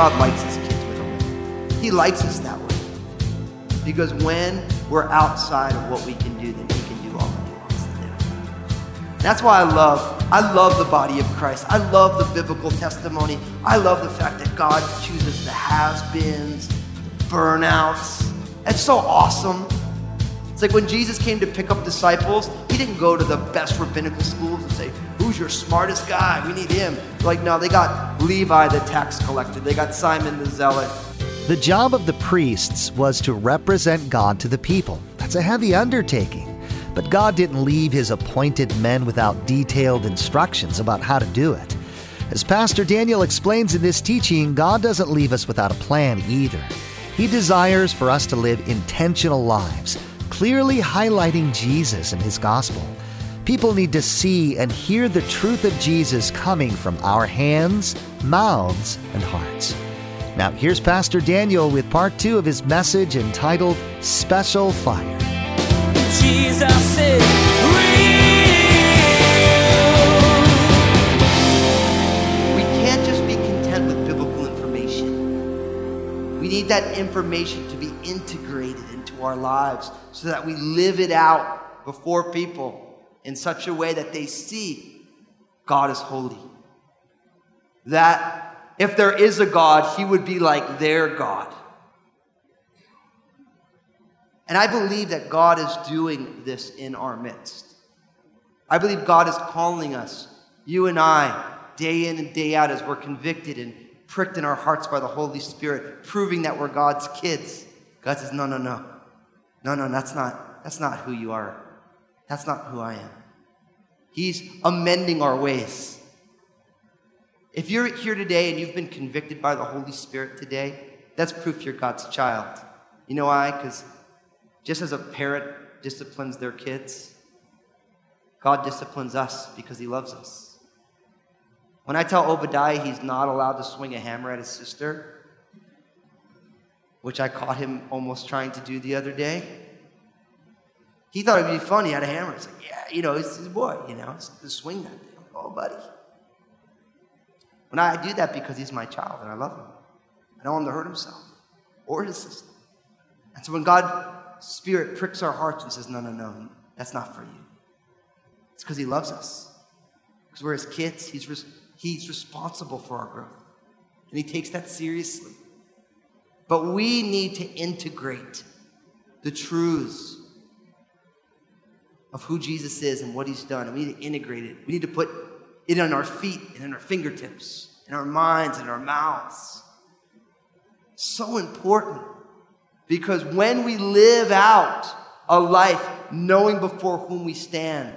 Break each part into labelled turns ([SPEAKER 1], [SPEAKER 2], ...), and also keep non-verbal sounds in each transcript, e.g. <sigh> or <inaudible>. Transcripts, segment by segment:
[SPEAKER 1] God likes his kids with a limp. He likes us that way. Because when we're outside of what we can do, then That's why I love, I love the body of Christ. I love the biblical testimony. I love the fact that God chooses the has-beens, burnouts. That's so awesome. It's like when Jesus came to pick up disciples, he didn't go to the best rabbinical schools and say, Who's your smartest guy? We need him. Like, no, they got Levi the tax collector, they got Simon the zealot.
[SPEAKER 2] The job of the priests was to represent God to the people. That's a heavy undertaking. But God didn't leave his appointed men without detailed instructions about how to do it. As Pastor Daniel explains in this teaching, God doesn't leave us without a plan either. He desires for us to live intentional lives, clearly highlighting Jesus and his gospel. People need to see and hear the truth of Jesus coming from our hands, mouths, and hearts. Now, here's Pastor Daniel with part two of his message entitled Special Fire.
[SPEAKER 1] That information to be integrated into our lives so that we live it out before people in such a way that they see God is holy. That if there is a God, he would be like their God. And I believe that God is doing this in our midst. I believe God is calling us, you and I, day in and day out, as we're convicted and pricked in our hearts by the Holy Spirit, proving that we're God's kids. God says, No, no, no. No, no, that's not, that's not who you are. That's not who I am. He's amending our ways. If you're here today and you've been convicted by the Holy Spirit today, that's proof you're God's child. You know why? Because just as a parent disciplines their kids, God disciplines us because He loves us. When I tell Obadiah he's not allowed to swing a hammer at his sister, which I caught him almost trying to do the other day, he thought it'd be funny. He had a hammer. It's like, yeah, you know, it's his boy, you know, just swing that thing. Oh, buddy. When I do that because he's my child and I love him, I don't want him to hurt himself or his sister. And so when God's Spirit pricks our hearts and says, no, no, no, that's not for you, it's because he loves us. Because we're his kids, he's, res- he's responsible for our growth. And he takes that seriously. But we need to integrate the truths of who Jesus is and what he's done. And we need to integrate it. We need to put it on our feet and in our fingertips, in our minds and our mouths. So important. Because when we live out a life knowing before whom we stand,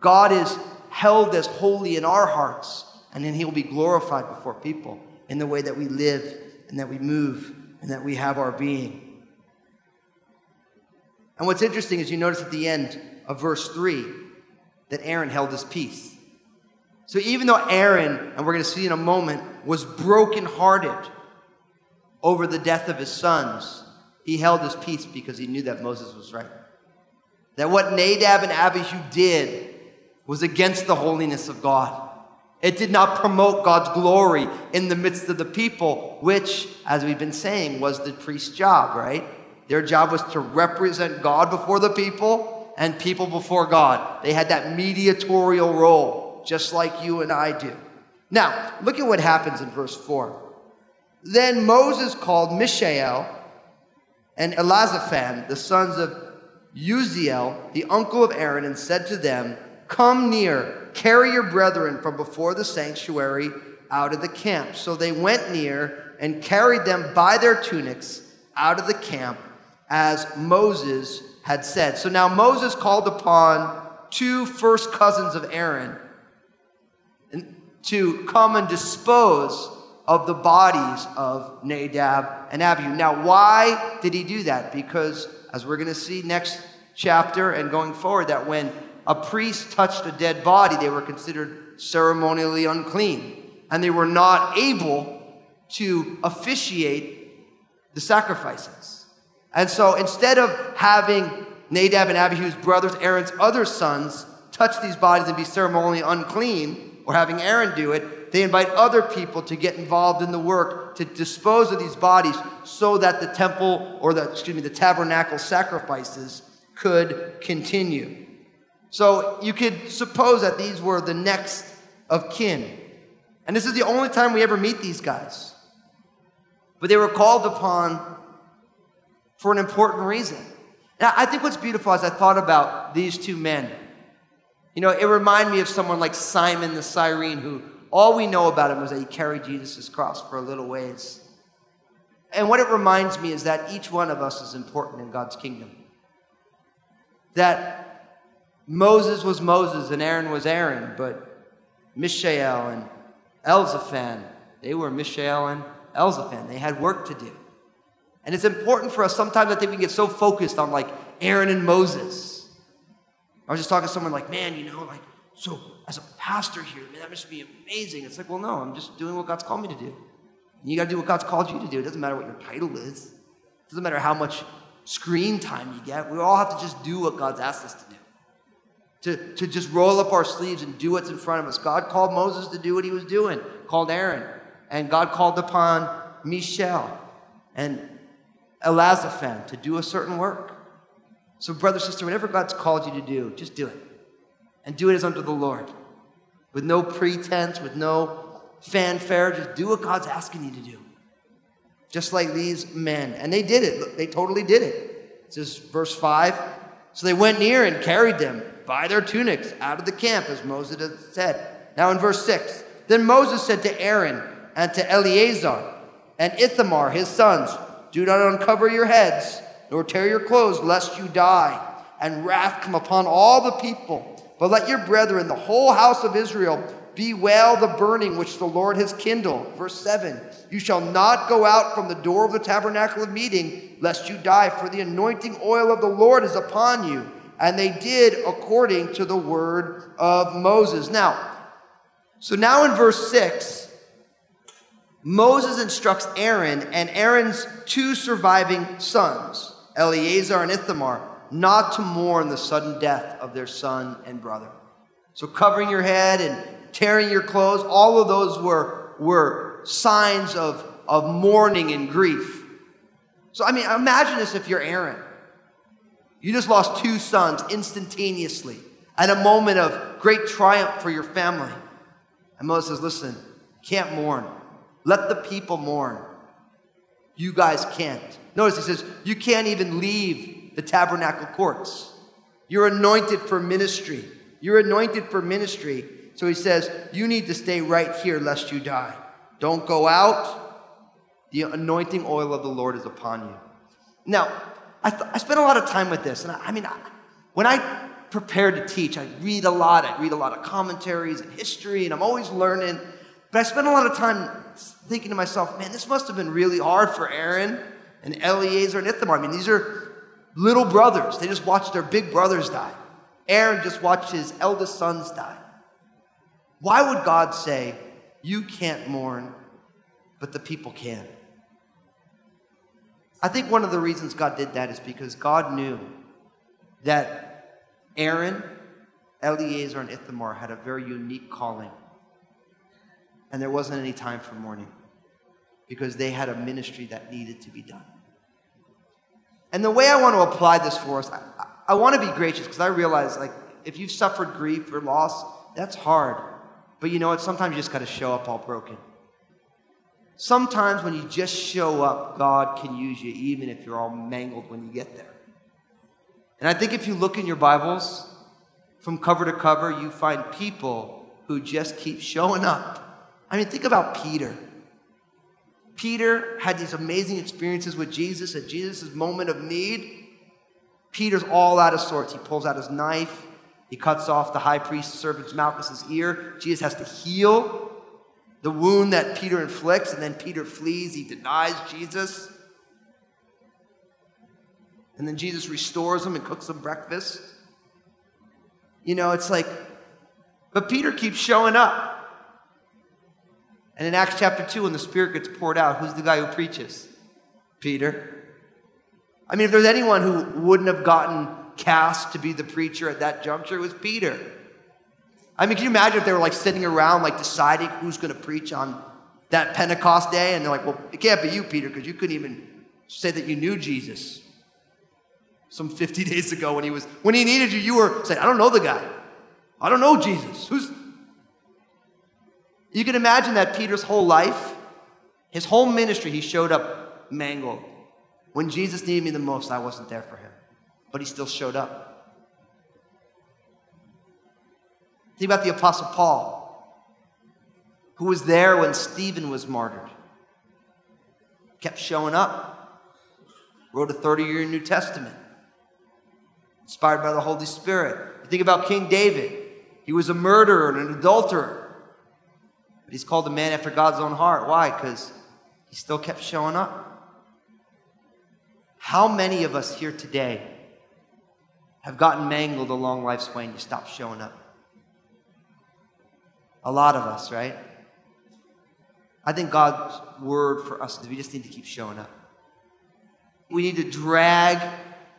[SPEAKER 1] God is held as holy in our hearts, and then He will be glorified before people in the way that we live and that we move and that we have our being. And what's interesting is you notice at the end of verse 3 that Aaron held his peace. So even though Aaron, and we're going to see in a moment, was brokenhearted over the death of his sons, he held his peace because he knew that Moses was right. That what Nadab and Abihu did was against the holiness of God. It did not promote God's glory in the midst of the people, which, as we've been saying, was the priest's job, right? Their job was to represent God before the people and people before God. They had that mediatorial role, just like you and I do. Now, look at what happens in verse 4. Then Moses called Mishael and Elazaphan, the sons of Uzziel, the uncle of Aaron, and said to them, Come near, carry your brethren from before the sanctuary out of the camp. So they went near and carried them by their tunics out of the camp, as Moses had said. So now Moses called upon two first cousins of Aaron to come and dispose of the bodies of Nadab and Abihu. Now, why did he do that? Because, as we're going to see next chapter and going forward, that when a priest touched a dead body, they were considered ceremonially unclean, and they were not able to officiate the sacrifices. And so instead of having Nadab and Abihu's brothers, Aaron's other sons, touch these bodies and be ceremonially unclean, or having Aaron do it, they invite other people to get involved in the work to dispose of these bodies so that the temple or the excuse me the tabernacle sacrifices could continue. So you could suppose that these were the next of kin. And this is the only time we ever meet these guys. But they were called upon for an important reason. Now, I think what's beautiful as I thought about these two men, you know, it reminded me of someone like Simon the Cyrene, who all we know about him was that he carried Jesus' cross for a little ways. And what it reminds me is that each one of us is important in God's kingdom. That Moses was Moses and Aaron was Aaron, but Mishael and Elzaphan, they were Mishael and Elzaphan. They had work to do. And it's important for us sometimes I think we get so focused on like Aaron and Moses. I was just talking to someone like, man, you know, like, so as a pastor here, man, that must be amazing. It's like, well, no, I'm just doing what God's called me to do. And you got to do what God's called you to do. It doesn't matter what your title is, it doesn't matter how much screen time you get. We all have to just do what God's asked us to do. To, to just roll up our sleeves and do what's in front of us. God called Moses to do what he was doing, called Aaron. And God called upon Mishael and Elazaphan to do a certain work. So, brother, sister, whatever God's called you to do, just do it. And do it as unto the Lord. With no pretense, with no fanfare, just do what God's asking you to do. Just like these men. And they did it. They totally did it. It says, verse 5 So they went near and carried them by their tunics out of the camp, as Moses had said. Now, in verse 6, then Moses said to Aaron and to Eleazar and Ithamar, his sons, Do not uncover your heads, nor tear your clothes, lest you die, and wrath come upon all the people. But let your brethren, the whole house of Israel, bewail the burning which the Lord has kindled. Verse 7 You shall not go out from the door of the tabernacle of meeting, lest you die, for the anointing oil of the Lord is upon you. And they did according to the word of Moses. Now, so now in verse 6, Moses instructs Aaron and Aaron's two surviving sons, Eleazar and Ithamar, not to mourn the sudden death of their son and brother. So covering your head and tearing your clothes, all of those were, were signs of, of mourning and grief. So, I mean, imagine this if you're Aaron. You just lost two sons instantaneously at a moment of great triumph for your family. And Moses says, Listen, can't mourn. Let the people mourn. You guys can't. Notice he says, You can't even leave the tabernacle courts. You're anointed for ministry. You're anointed for ministry. So he says, You need to stay right here lest you die. Don't go out. The anointing oil of the Lord is upon you. Now, I, th- I spent a lot of time with this. And I, I mean, I, when I prepare to teach, I read a lot. I read a lot of commentaries and history, and I'm always learning. But I spent a lot of time thinking to myself, man, this must have been really hard for Aaron and Eleazar and Ithamar. I mean, these are little brothers. They just watched their big brothers die. Aaron just watched his eldest sons die. Why would God say, you can't mourn, but the people can? I think one of the reasons God did that is because God knew that Aaron, Eleazar, and Ithamar had a very unique calling. And there wasn't any time for mourning because they had a ministry that needed to be done. And the way I want to apply this for us, I, I want to be gracious because I realize, like, if you've suffered grief or loss, that's hard. But you know what? Sometimes you just got to show up all broken. Sometimes when you just show up, God can use you even if you're all mangled when you get there. And I think if you look in your Bibles, from cover to cover, you find people who just keep showing up. I mean, think about Peter. Peter had these amazing experiences with Jesus at Jesus' moment of need. Peter's all out of sorts. He pulls out his knife, he cuts off the high priest's servant Malchus's ear. Jesus has to heal the wound that Peter inflicts, and then Peter flees. He denies Jesus. And then Jesus restores him and cooks him breakfast. You know, it's like, but Peter keeps showing up. And in Acts chapter 2, when the Spirit gets poured out, who's the guy who preaches? Peter. I mean, if there's anyone who wouldn't have gotten cast to be the preacher at that juncture, it was Peter. I mean, can you imagine if they were like sitting around, like deciding who's going to preach on that Pentecost day? And they're like, well, it can't be you, Peter, because you couldn't even say that you knew Jesus some 50 <laughs> days ago when he was when he needed you you were saying i don't know the guy i don't know jesus who's you can imagine that peter's whole life his whole ministry he showed up mangled when jesus needed me the most i wasn't there for him but he still showed up think about the apostle paul who was there when stephen was martyred kept showing up wrote a 30 year new testament inspired by the Holy Spirit. You think about King David. He was a murderer and an adulterer. But he's called a man after God's own heart. Why? Because he still kept showing up. How many of us here today have gotten mangled along life's way and you stopped showing up? A lot of us, right? I think God's word for us is we just need to keep showing up. We need to drag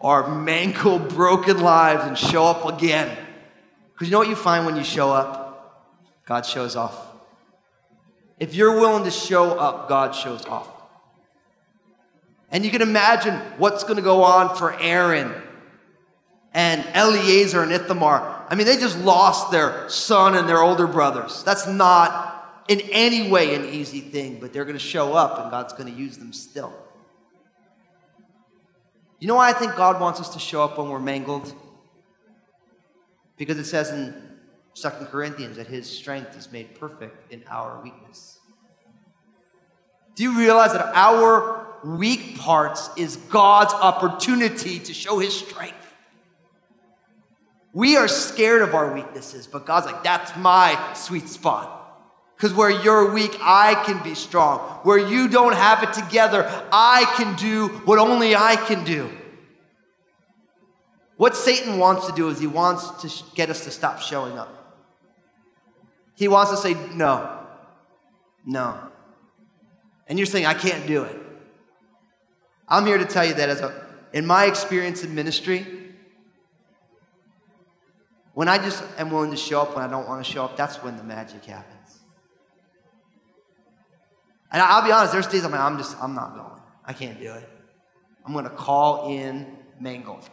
[SPEAKER 1] our mangled, broken lives and show up again. Because you know what you find when you show up? God shows off. If you're willing to show up, God shows off. And you can imagine what's going to go on for Aaron and Eleazar and Ithamar. I mean, they just lost their son and their older brothers. That's not in any way an easy thing, but they're going to show up and God's going to use them still. You know why I think God wants us to show up when we're mangled? Because it says in 2 Corinthians that his strength is made perfect in our weakness. Do you realize that our weak parts is God's opportunity to show his strength? We are scared of our weaknesses, but God's like, that's my sweet spot. Because where you're weak, I can be strong. Where you don't have it together, I can do what only I can do. What Satan wants to do is he wants to get us to stop showing up. He wants to say, no, no. And you're saying, I can't do it. I'm here to tell you that as a, in my experience in ministry, when I just am willing to show up when I don't want to show up, that's when the magic happens. And I'll be honest, there's days I'm like, I'm just, I'm not going. I can't do it. I'm going to call in mangled.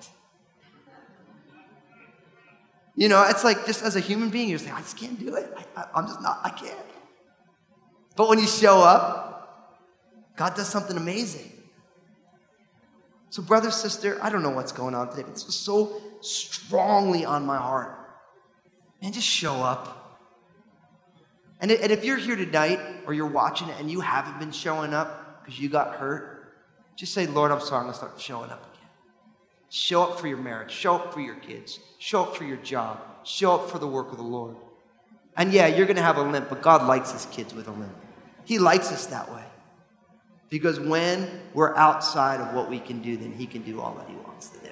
[SPEAKER 1] You know, it's like just as a human being, you're saying, I just can't do it. I, am just not, I can't. But when you show up, God does something amazing. So, brother, sister, I don't know what's going on today, but it's so strongly on my heart. Man, just show up. And, and if you're here tonight or you're watching it and you haven't been showing up because you got hurt, just say, Lord, I'm sorry, I'm going to start showing up. Show up for your marriage, show up for your kids, show up for your job, show up for the work of the Lord. And yeah, you're going to have a limp, but God likes his kids with a limp. He likes us that way. Because when we're outside of what we can do, then he can do all that he wants to do.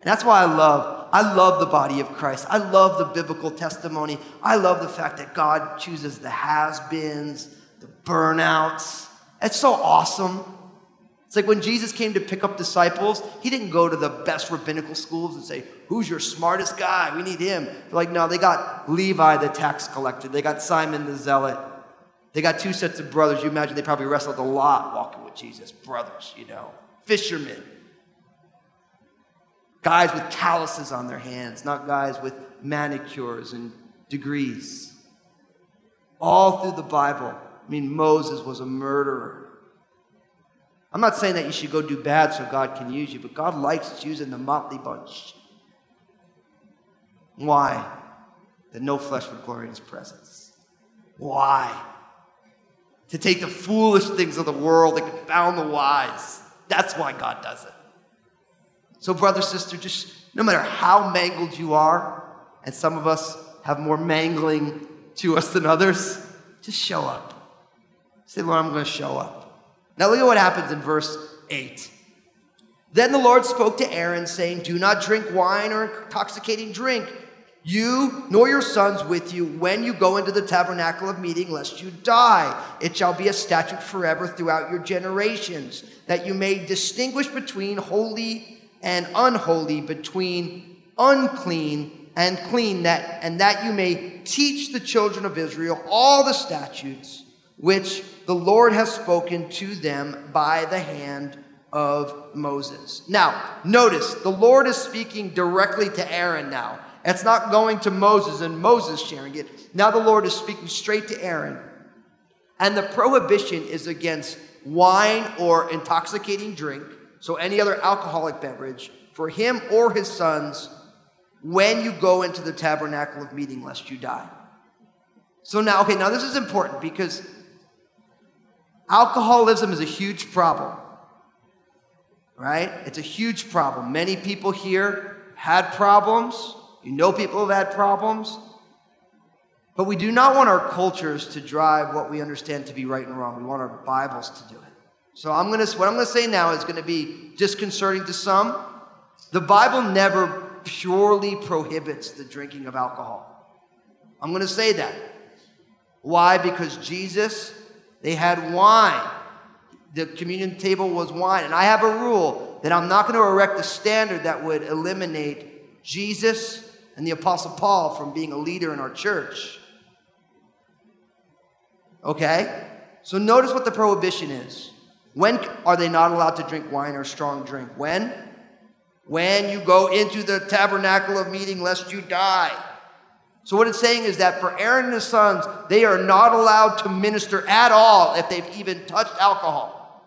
[SPEAKER 1] And that's why I love, I love the body of Christ. I love the biblical testimony. I love the fact that God chooses the has-beens, the burnouts. It's so awesome. It's like when Jesus came to pick up disciples, he didn't go to the best rabbinical schools and say, Who's your smartest guy? We need him. They're like, no, they got Levi the tax collector, they got Simon the zealot, they got two sets of brothers. You imagine they probably wrestled a lot walking with Jesus. Brothers, you know, fishermen, guys with calluses on their hands, not guys with manicures and degrees. All through the Bible. I mean, Moses was a murderer. I'm not saying that you should go do bad so God can use you, but God likes using the motley bunch. Why? That no flesh would glory in his presence. Why? To take the foolish things of the world and confound the wise. That's why God does it. So, brother, sister, just no matter how mangled you are, and some of us have more mangling to us than others, just show up. Say, Lord, I'm going to show up. Now look at what happens in verse 8. Then the Lord spoke to Aaron, saying, Do not drink wine or intoxicating drink, You nor your sons with you when you go into the tabernacle of meeting, lest you die. It shall be a statute forever throughout your generations, that you may distinguish between holy and unholy, between unclean and clean, that, and that you may teach the children of Israel all the statutes which the Lord has spoken to them by the hand of Moses. Now, notice the Lord is speaking directly to Aaron now. It's not going to Moses and Moses sharing it. Now the Lord is speaking straight to Aaron. And the prohibition is against wine or intoxicating drink, so any other alcoholic beverage, for him or his sons when you go into the tabernacle of meeting, lest you die. So now, okay, now this is important because alcoholism is a huge problem, right? It's a huge problem. Many people here had problems. You know people have had problems. But we do not want our cultures to drive what we understand to be right and wrong. We want our Bibles to do it. So I'm gonna, what I'm going to say now is going to be disconcerting to some. The Bible never purely prohibits the drinking of alcohol. I'm going to say that. Why? Because Jesus, they had wine. The communion table was wine. And I have a rule that I'm not going to erect a standard that would eliminate Jesus and the Apostle Paul from being a leader in our church. Okay? So notice what the prohibition is. When are they not allowed to drink wine or strong drink? When? When you go into the tabernacle of meeting, lest you die. So, what it's saying is that for Aaron and his sons, they are not allowed to minister at all if they've even touched alcohol.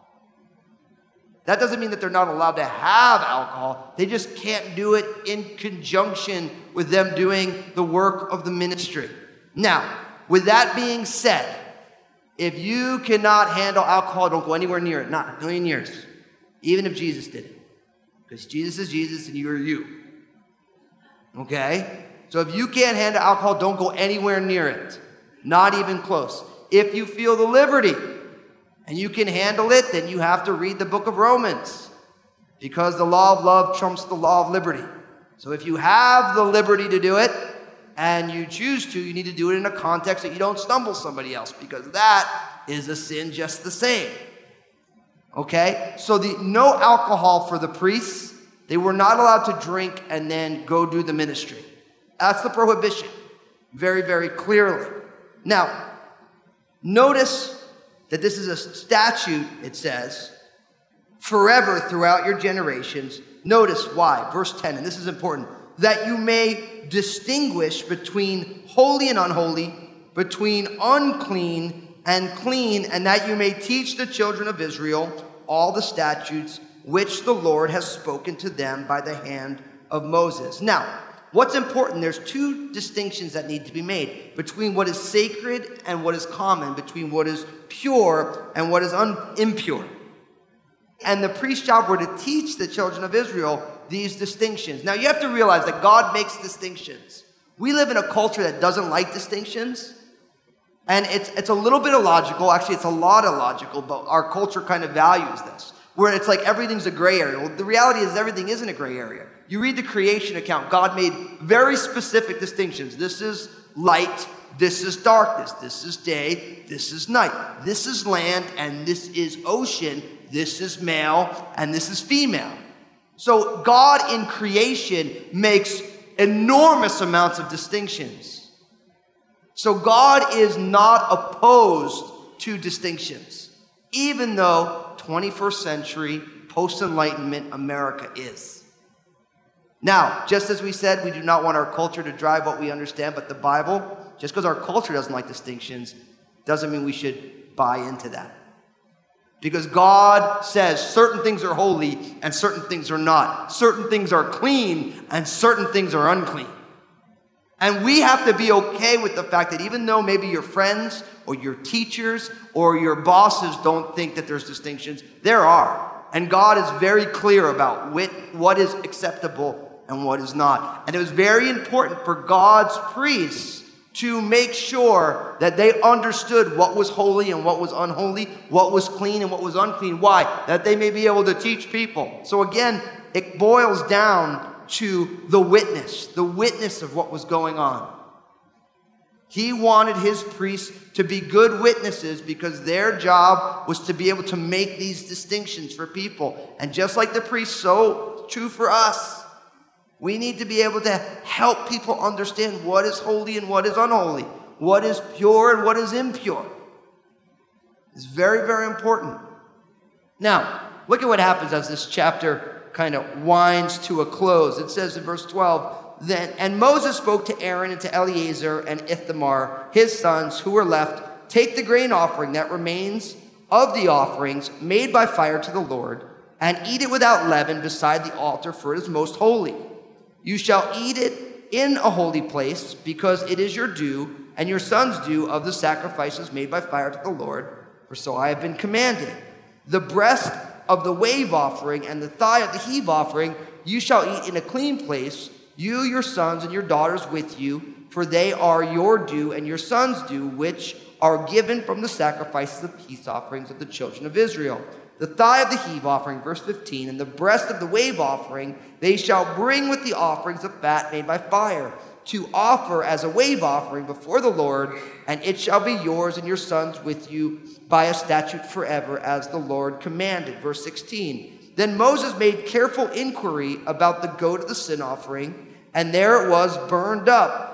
[SPEAKER 1] That doesn't mean that they're not allowed to have alcohol, they just can't do it in conjunction with them doing the work of the ministry. Now, with that being said, if you cannot handle alcohol, don't go anywhere near it. Not a million years. Even if Jesus did it. Because Jesus is Jesus and you are you. Okay? So if you can't handle alcohol, don't go anywhere near it. Not even close. If you feel the liberty and you can handle it, then you have to read the book of Romans. Because the law of love trumps the law of liberty. So if you have the liberty to do it and you choose to, you need to do it in a context that you don't stumble somebody else because that is a sin just the same. Okay? So the no alcohol for the priests. They were not allowed to drink and then go do the ministry. That's the prohibition. Very, very clearly. Now, notice that this is a statute, it says, forever throughout your generations. Notice why. Verse 10, and this is important that you may distinguish between holy and unholy, between unclean and clean, and that you may teach the children of Israel all the statutes which the Lord has spoken to them by the hand of Moses. Now, what's important, there's two distinctions that need to be made between what is sacred and what is common, between what is pure and what is un- impure. And the priest's job were to teach the children of Israel these distinctions. Now, you have to realize that God makes distinctions. We live in a culture that doesn't like distinctions. And it's, it's a little bit illogical. Actually, it's a lot illogical, but our culture kind of values this, where it's like everything's a gray area. Well, the reality is, everything isn't a gray area. You read the creation account, God made very specific distinctions. This is light, this is darkness, this is day, this is night, this is land, and this is ocean, this is male, and this is female. So, God in creation makes enormous amounts of distinctions. So God is not opposed to distinctions, even though 21st century post Enlightenment America is. Now, just as we said, we do not want our culture to drive what we understand, but the Bible, just because our culture doesn't like distinctions, doesn't mean we should buy into that. Because God says certain things are holy and certain things are not. Certain things are clean and certain things are unclean. And we have to be okay with the fact that even though maybe your friends or your teachers or your bosses don't think that there's distinctions, there are. And God is very clear about what is acceptable and what is not. And it was very important for God's priests to make sure that they understood what was holy and what was unholy, what was clean and what was unclean. Why? That they may be able to teach people. So again, it boils down to the witness, the witness of what was going on. He wanted his priests to be good witnesses because their job was to be able to make these distinctions for people. And just like the priests, so true for us. We need to be able to help people understand what is holy and what is unholy, what is pure and what is impure. It's very, very important. Now, look at what happens as this chapter kind of winds to a close. It says in verse 12, then, and Moses spoke to Aaron and to Eleazar and Ithamar, his sons, who were left, take the grain offering that remains of the offerings made by fire to the Lord, and eat it without leaven beside the altar, for it is most holy. You shall eat it in a holy place, because it is your due and your son's due of the sacrifices made by fire to the Lord, for so I have been commanded. The breast of the wave offering and the thigh of the heave offering you shall eat in a clean place you, your sons, and your daughters with you, for they are your due and your sons' due, which are given from the sacrifices of peace offerings of the children of Israel. The thigh of the heave offering, verse 15, and the breast of the wave offering, they shall bring with the offerings of fat made by fire, to offer as a wave offering before the Lord, and it shall be yours and your sons with you by a statute forever, as the Lord commanded. Verse 16. Then Moses made careful inquiry about the goat of the sin offering, and there it was burned up.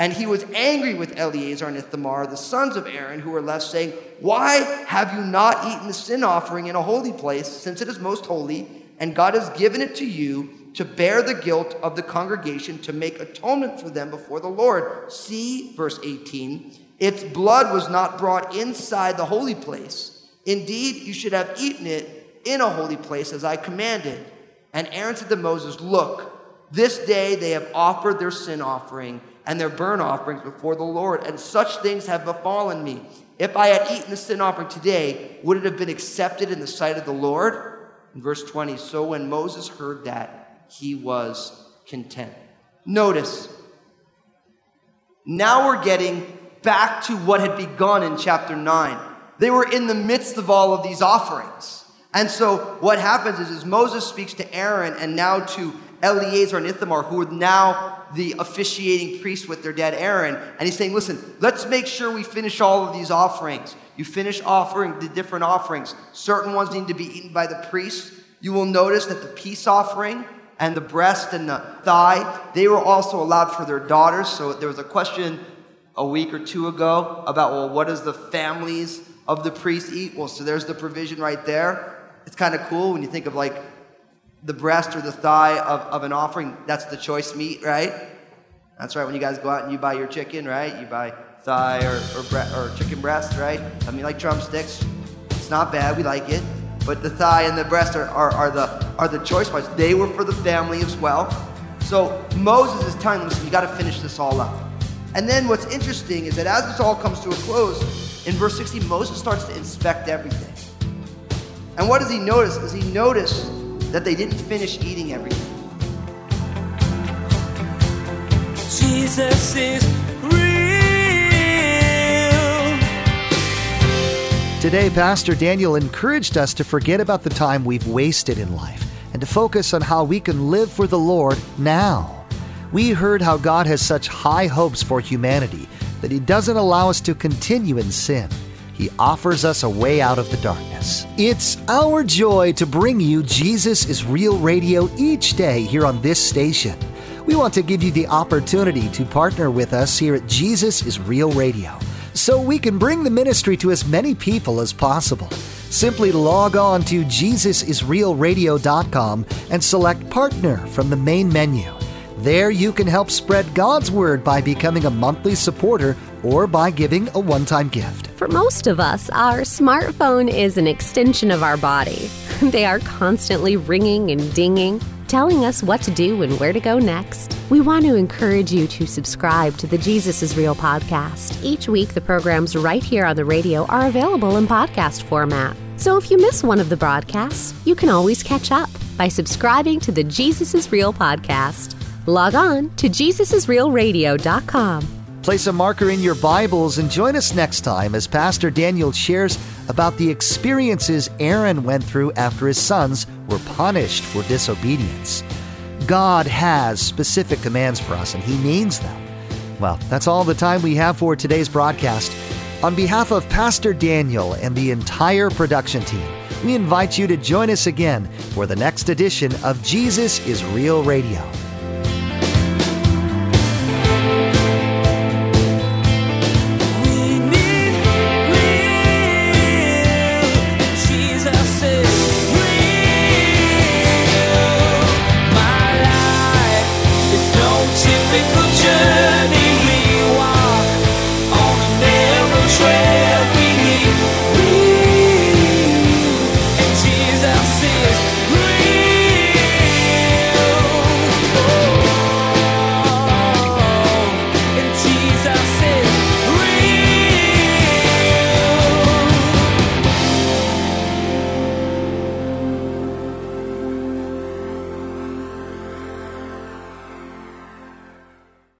[SPEAKER 1] And he was angry with Eleazar and Ithamar, the sons of Aaron, who were left, saying, Why have you not eaten the sin offering in a holy place, since it is most holy, and God has given it to you to bear the guilt of the congregation, to make atonement for them before the Lord? See, verse 18, its blood was not brought inside the holy place. Indeed, you should have eaten it in a holy place as I commanded. And Aaron said to Moses, Look, this day they have offered their sin offering and their burnt offerings before the Lord, and such things have befallen me. If I had eaten the sin offering today, would it have been accepted in the sight of the Lord? In verse 20, so when Moses heard that, he was content. Notice, now we're getting back to what had begun in chapter 9. They were in the midst of all of these offerings. And so what happens is, is Moses speaks to Aaron and now to Eleazar and Ithamar, who are now the officiating priests with their dad Aaron. And he's saying, listen, let's make sure we finish all of these offerings. You finish offering the different offerings. Certain ones need to be eaten by the priests. You will notice that the peace offering and the breast and the thigh, they were also allowed for their daughters. So there was a question a week or two ago about, well, what does the families of the priests eat? Well, so there's the provision right there. It's kind of cool when you think of like the breast or the thigh of, of an offering. That's the choice meat, right? That's right. When you guys go out and you buy your chicken, right? You buy thigh or, or, bre- or chicken breast, right? I mean, like drumsticks. It's not bad. We like it. But the thigh and the breast are, are, are the, are the choice parts. They were for the family as well. So Moses is telling them, you got to finish this all up. And then what's interesting is that as this all comes to a close, in verse 16, Moses starts to inspect everything. And what does he notice? Is he noticed that they didn't finish eating everything.
[SPEAKER 3] Jesus is
[SPEAKER 2] Today, Pastor Daniel encouraged us to forget about the time we've wasted in life and to focus on how we can live for the Lord now. We heard how God has such high hopes for humanity that He doesn't allow us to continue in sin. He offers us a way out of the darkness. It's our joy to bring you Jesus is Real Radio each day here on this station. We want to give you the opportunity to partner with us here at Jesus is Real Radio so we can bring the ministry to as many people as possible. Simply log on to JesusIsRealRadio.com and select Partner from the main menu. There you can help spread God's Word by becoming a monthly supporter or by giving a one time gift.
[SPEAKER 4] For most of us, our smartphone is an extension of our body. <laughs> They are constantly ringing and dinging, telling us what to do and where to go next. We want to encourage you to subscribe to the Jesus is Real podcast. Each week, the programs right here on the radio are available in podcast format. So if you miss one of the broadcasts, you can always catch up by subscribing to the Jesus is Real podcast. Log on to JesusIsRealRadio.com.
[SPEAKER 2] Place a marker in your Bibles and join us next time as Pastor Daniel shares about the experiences Aaron went through after his sons were punished for disobedience. God has specific commands for us, and He means them. Well, that's all the time we have for today's broadcast. On behalf of Pastor Daniel and the entire production team, we invite you to join us again for the next edition of Jesus is Real Radio.